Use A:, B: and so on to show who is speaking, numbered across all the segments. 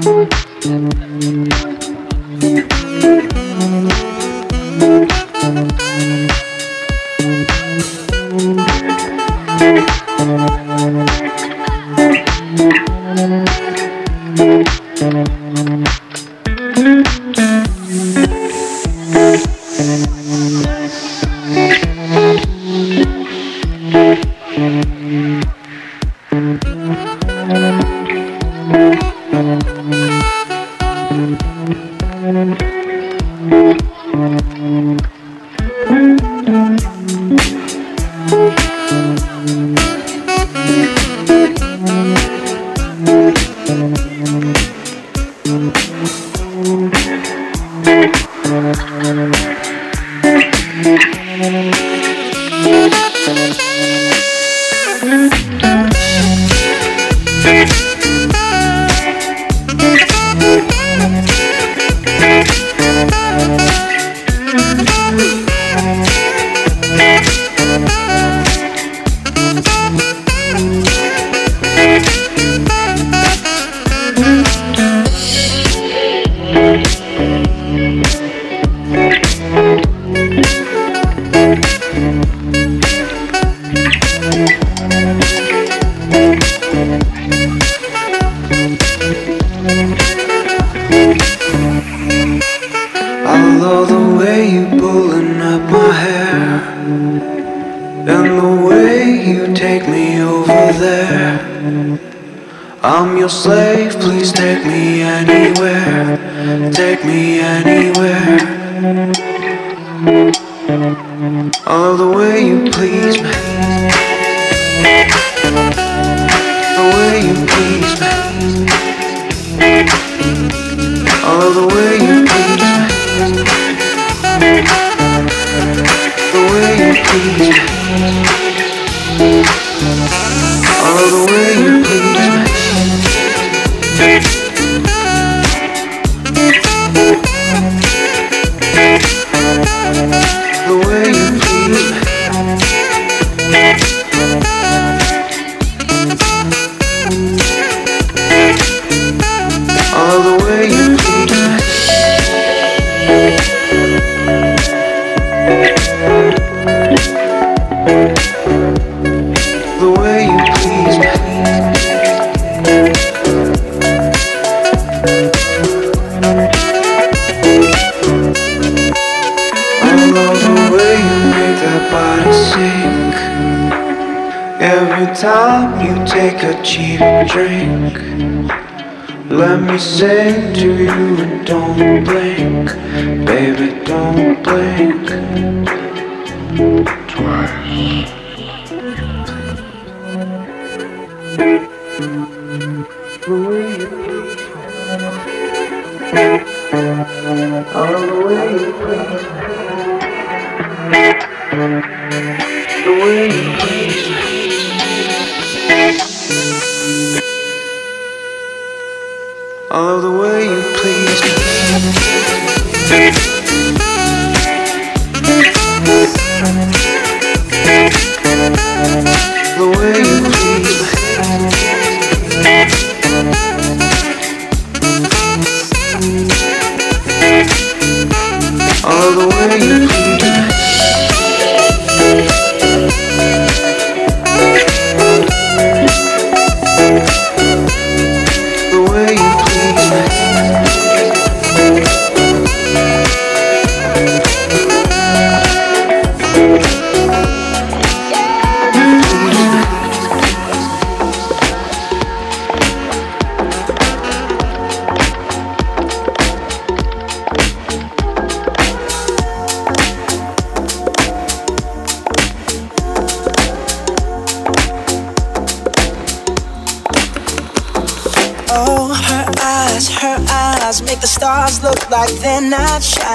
A: Mm-hmm.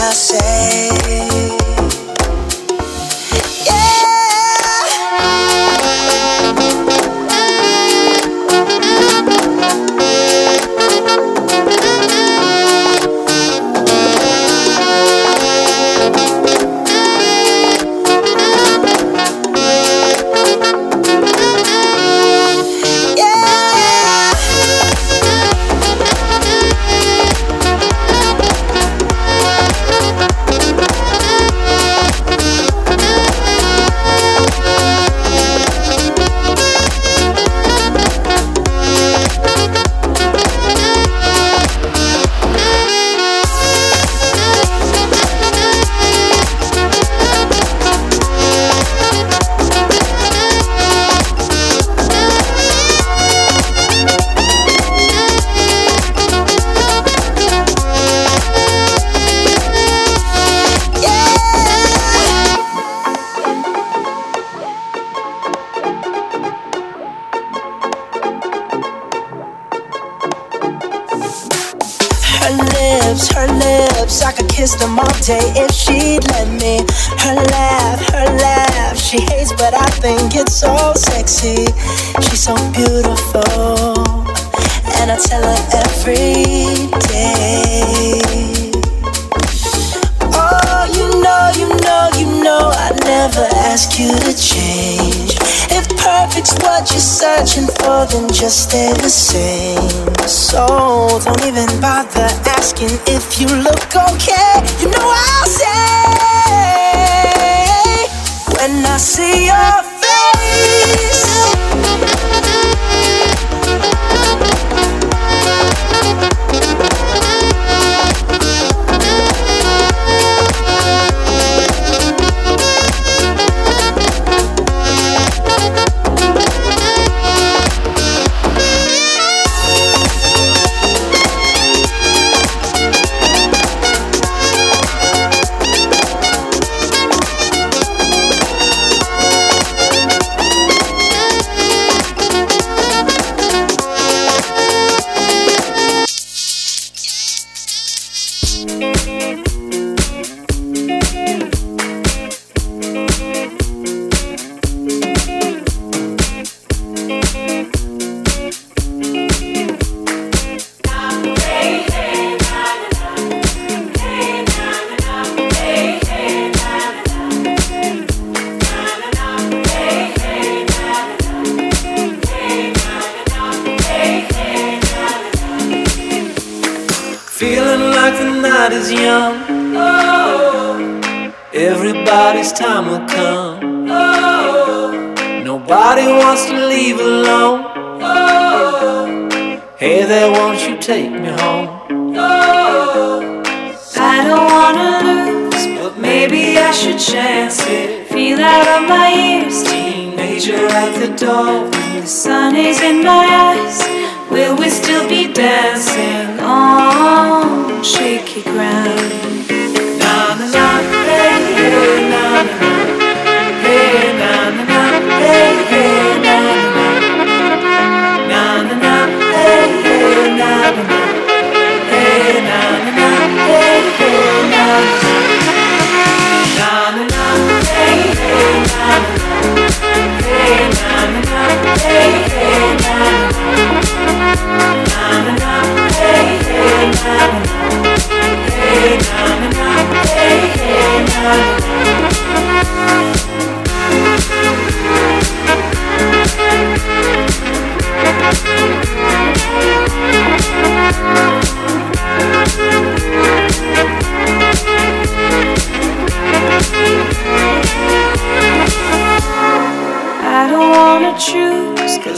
B: I say. Day if she'd let me. Her laugh, her laugh, she hates, but I think it's so sexy. She's so beautiful, and I tell her every day. Oh, you know, you know, you know, I'd never ask you to change. If perfect's what you're searching for, then just stay the same. So don't even bother asking if you look okay. You know I'll say when I see your
C: stand on shaky ground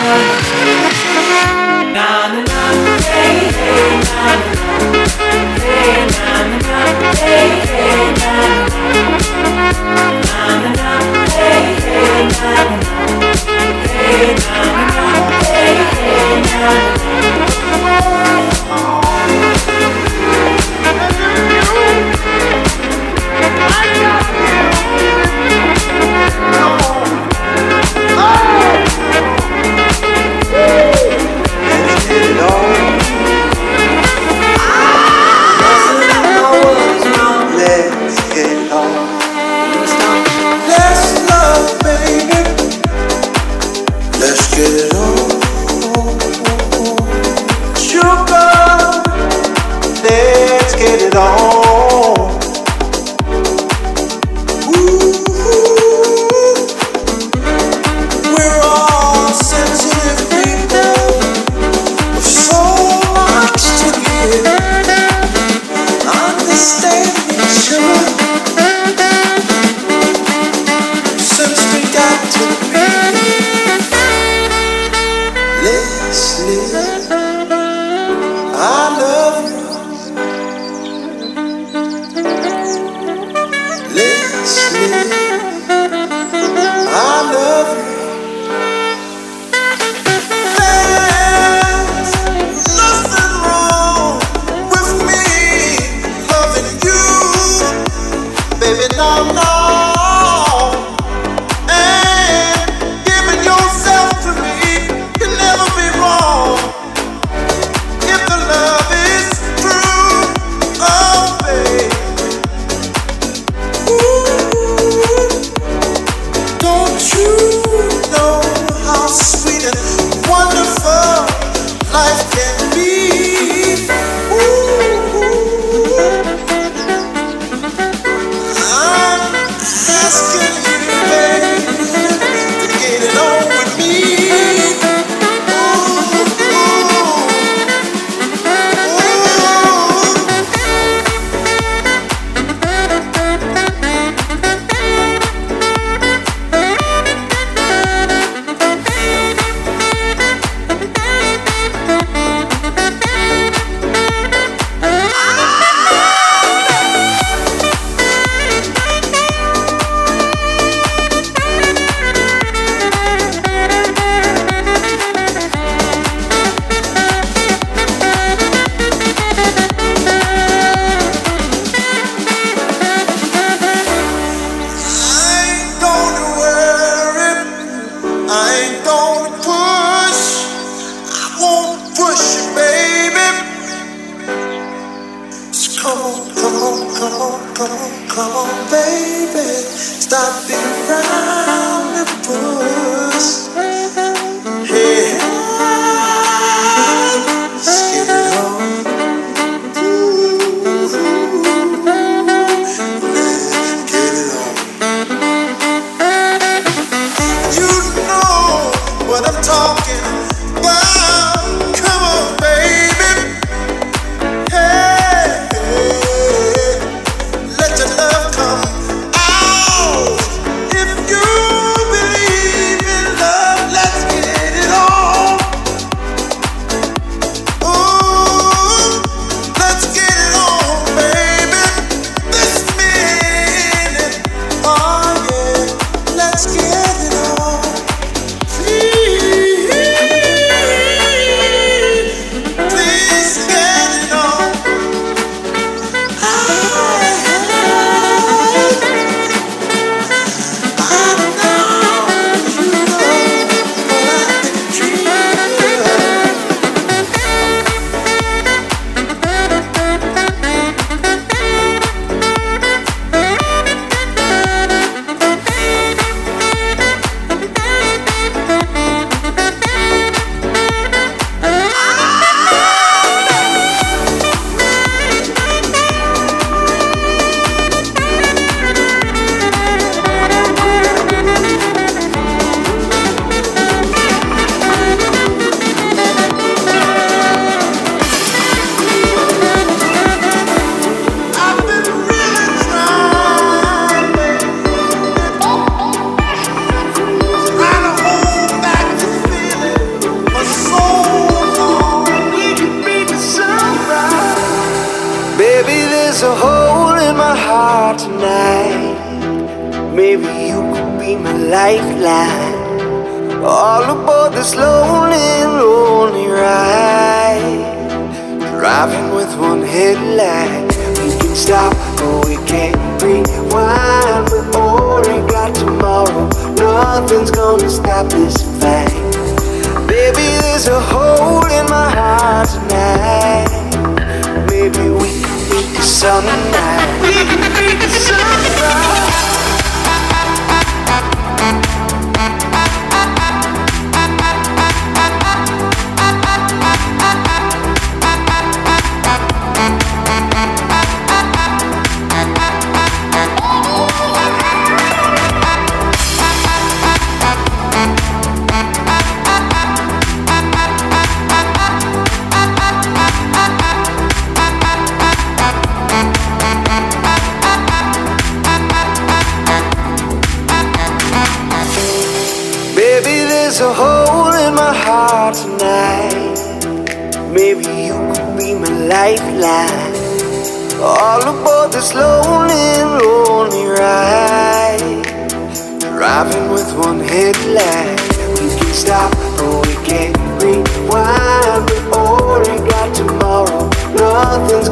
D: Música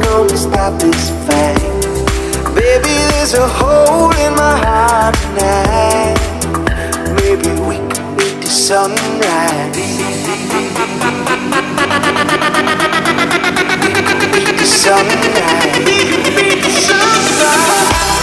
D: know to stop this fight. Baby, there's a hole in my heart tonight. Maybe we can meet the sunrise. Sunrise. The sunrise.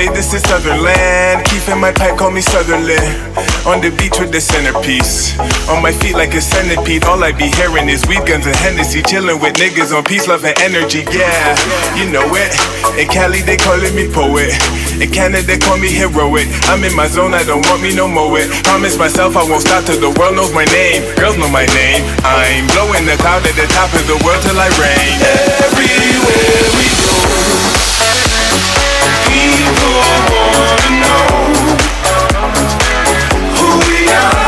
E: I'm from Barbados Sutherland. And my pipe call me Sutherland. On the beach with the centerpiece. On my feet like a centipede. All I be hearing is weed guns and Hennessy. Chilling with niggas on peace, love, and energy. Yeah, you know it. In Cali, they calling me poet. In Canada, they call me heroic. I'm in my zone, I don't want me no more. It. Promise myself I won't stop till the world knows my name. Girls know my name. I'm blowing the cloud at the top of the world till I reign. Everywhere we go, attention,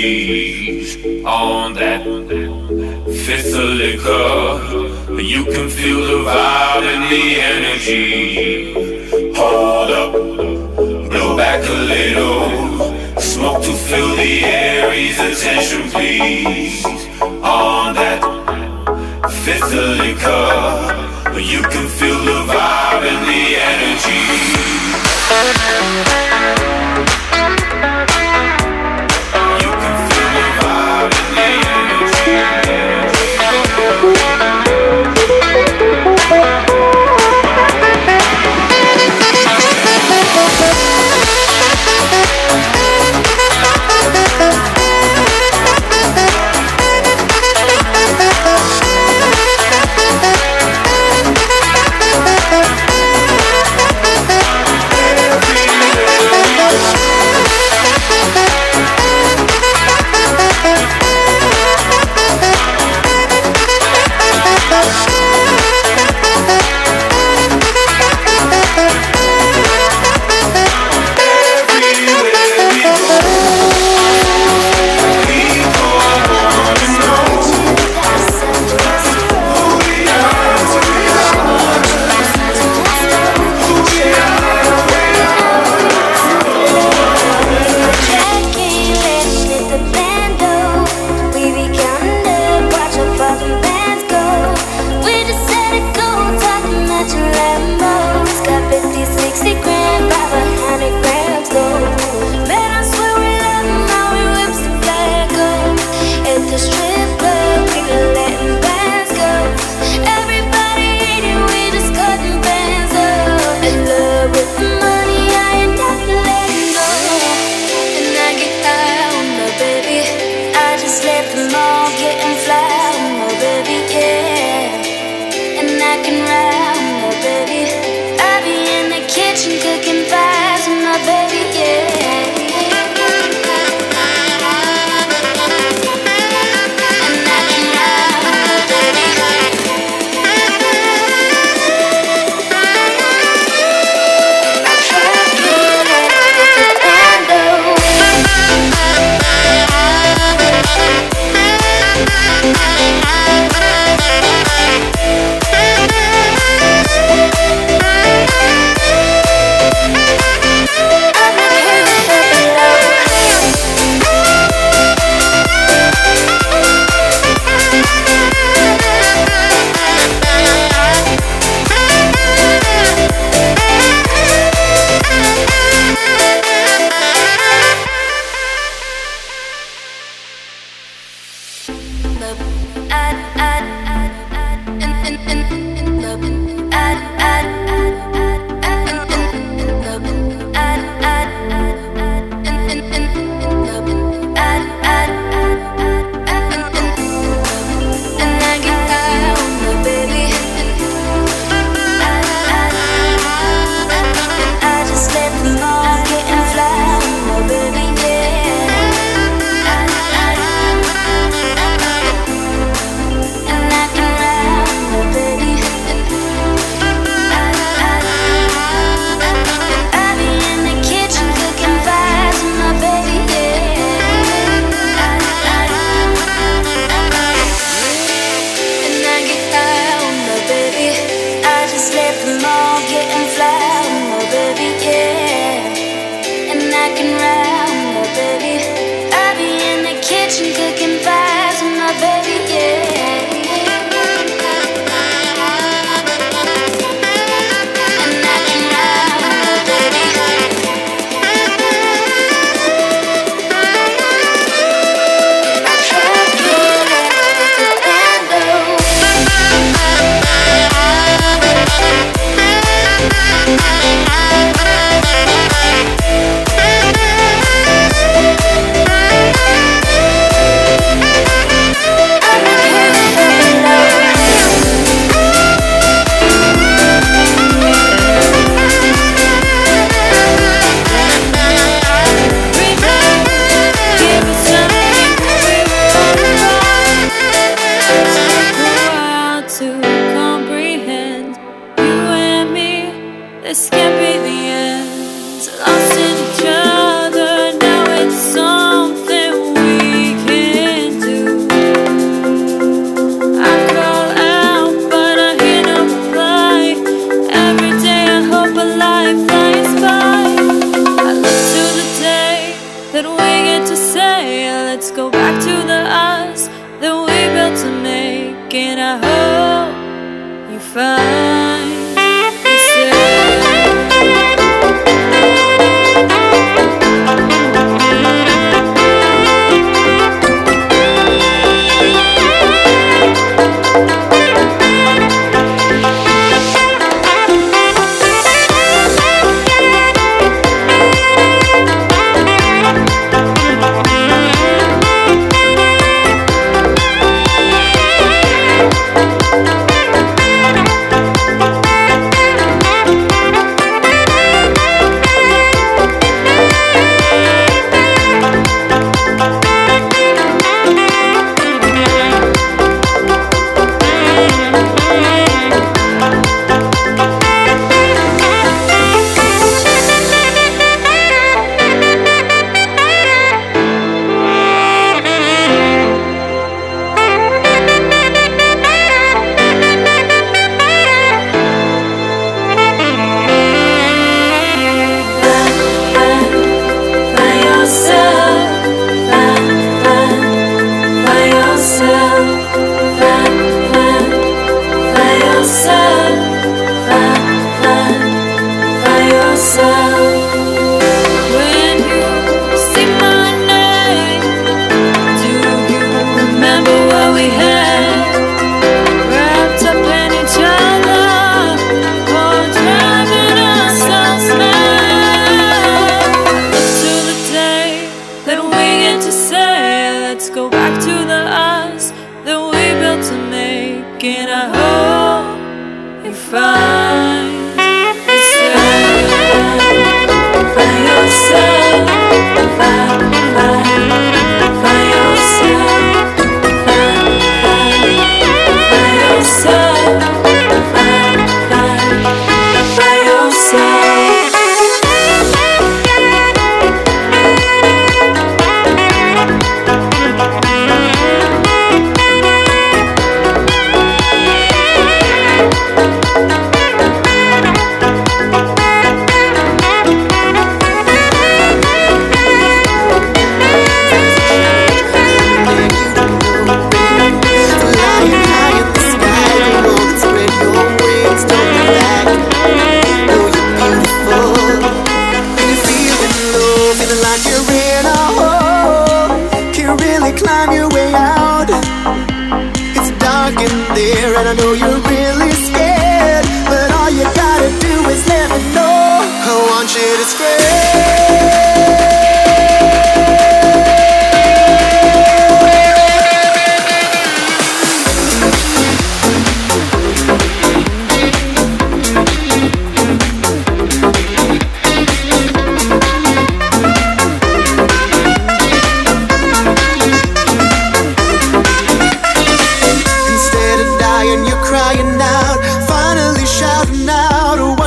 E: On that fifth of liquor, you can feel the vibe and the energy. Hold up, blow back a little. Smoke to fill the air, attention, please. On that fifth of liquor, you can feel the vibe and the energy.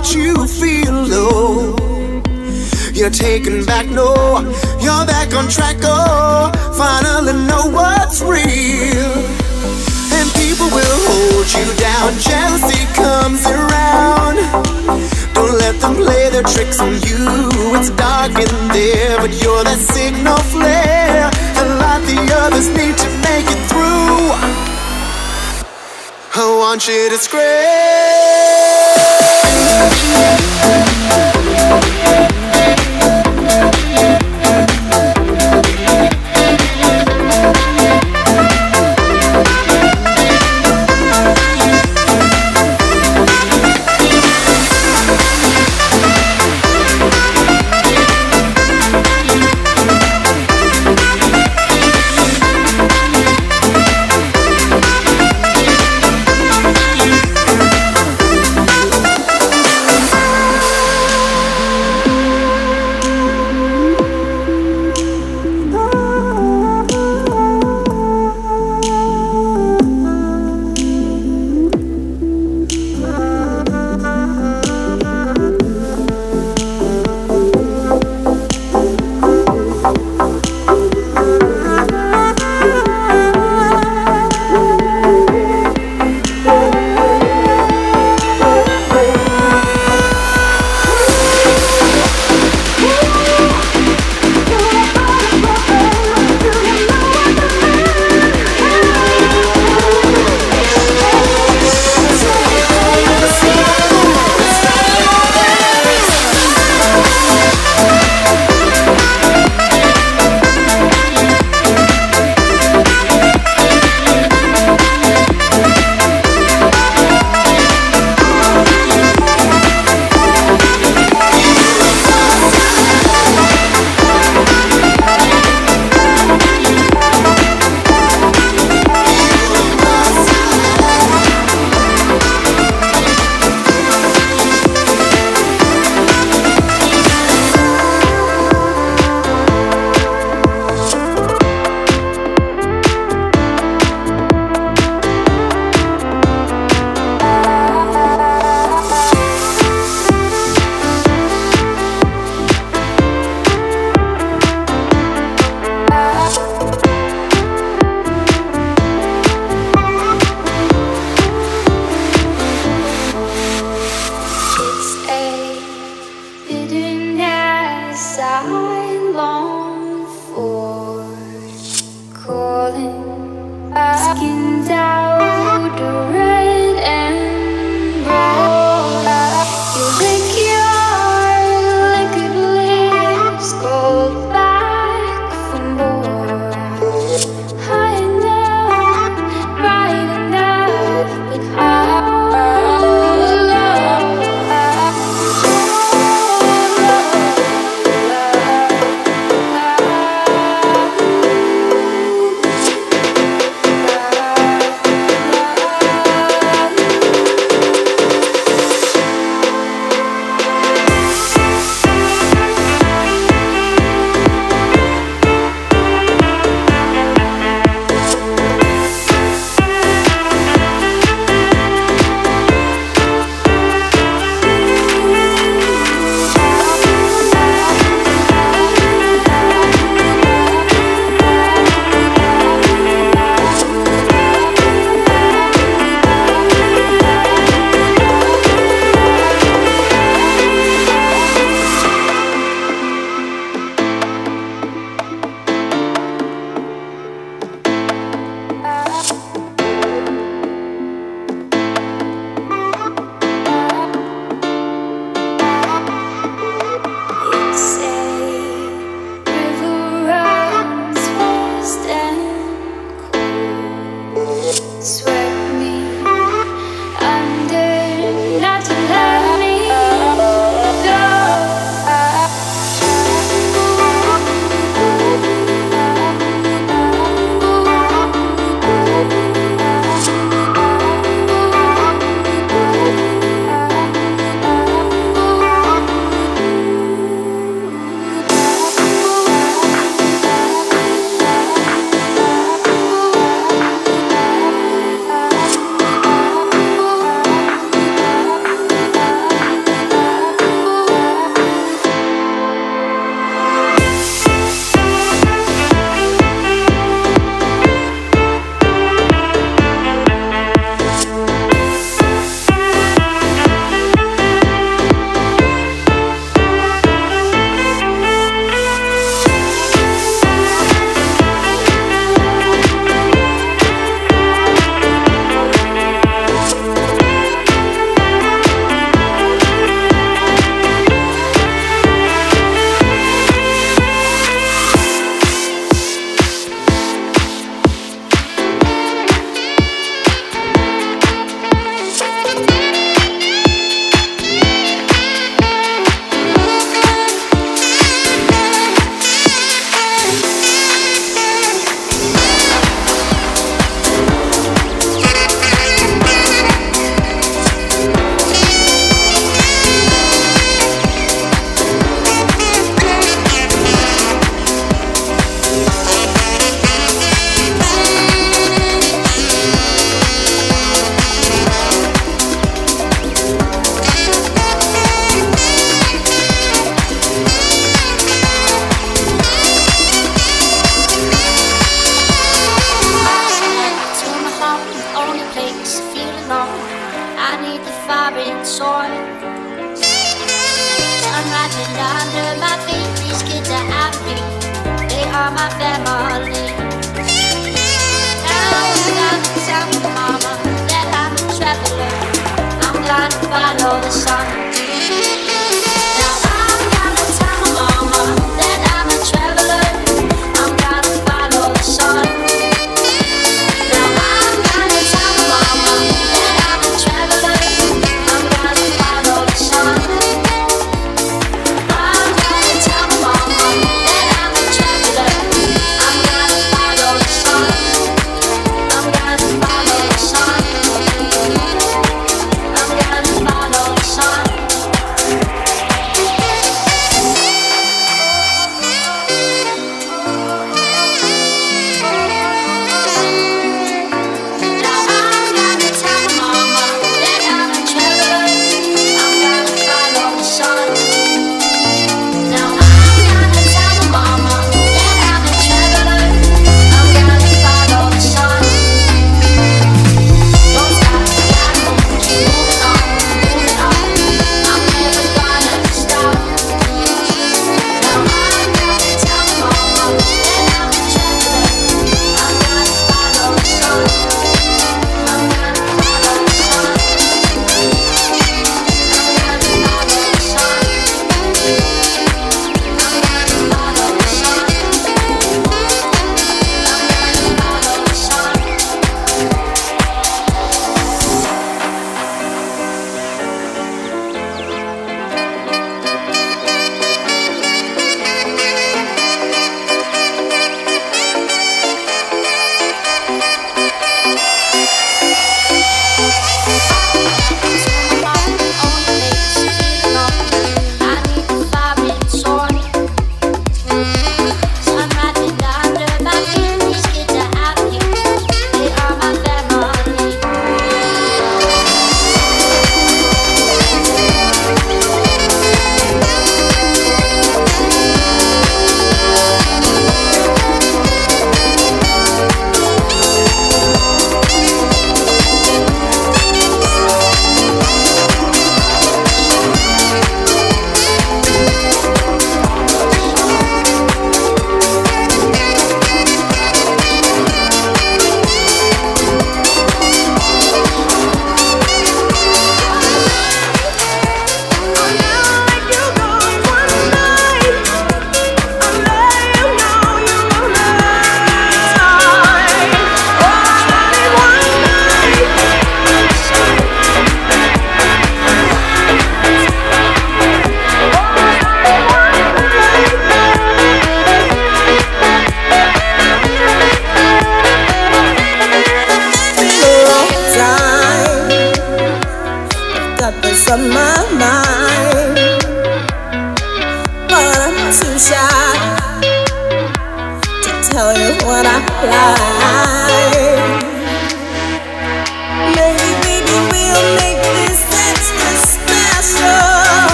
F: what you feel, low. You're taking back, no. You're
G: back on track, oh.
H: Finally know what's real. And people will hold you down. Jealousy comes around. Don't let them play their tricks on you. It's dark
I: in there, but you're that signal flare. A lot the others need to make it through. I want you to scream. Música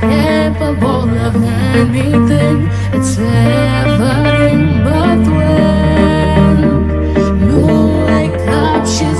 I: capable of anything. It's happening, but when no, I captures.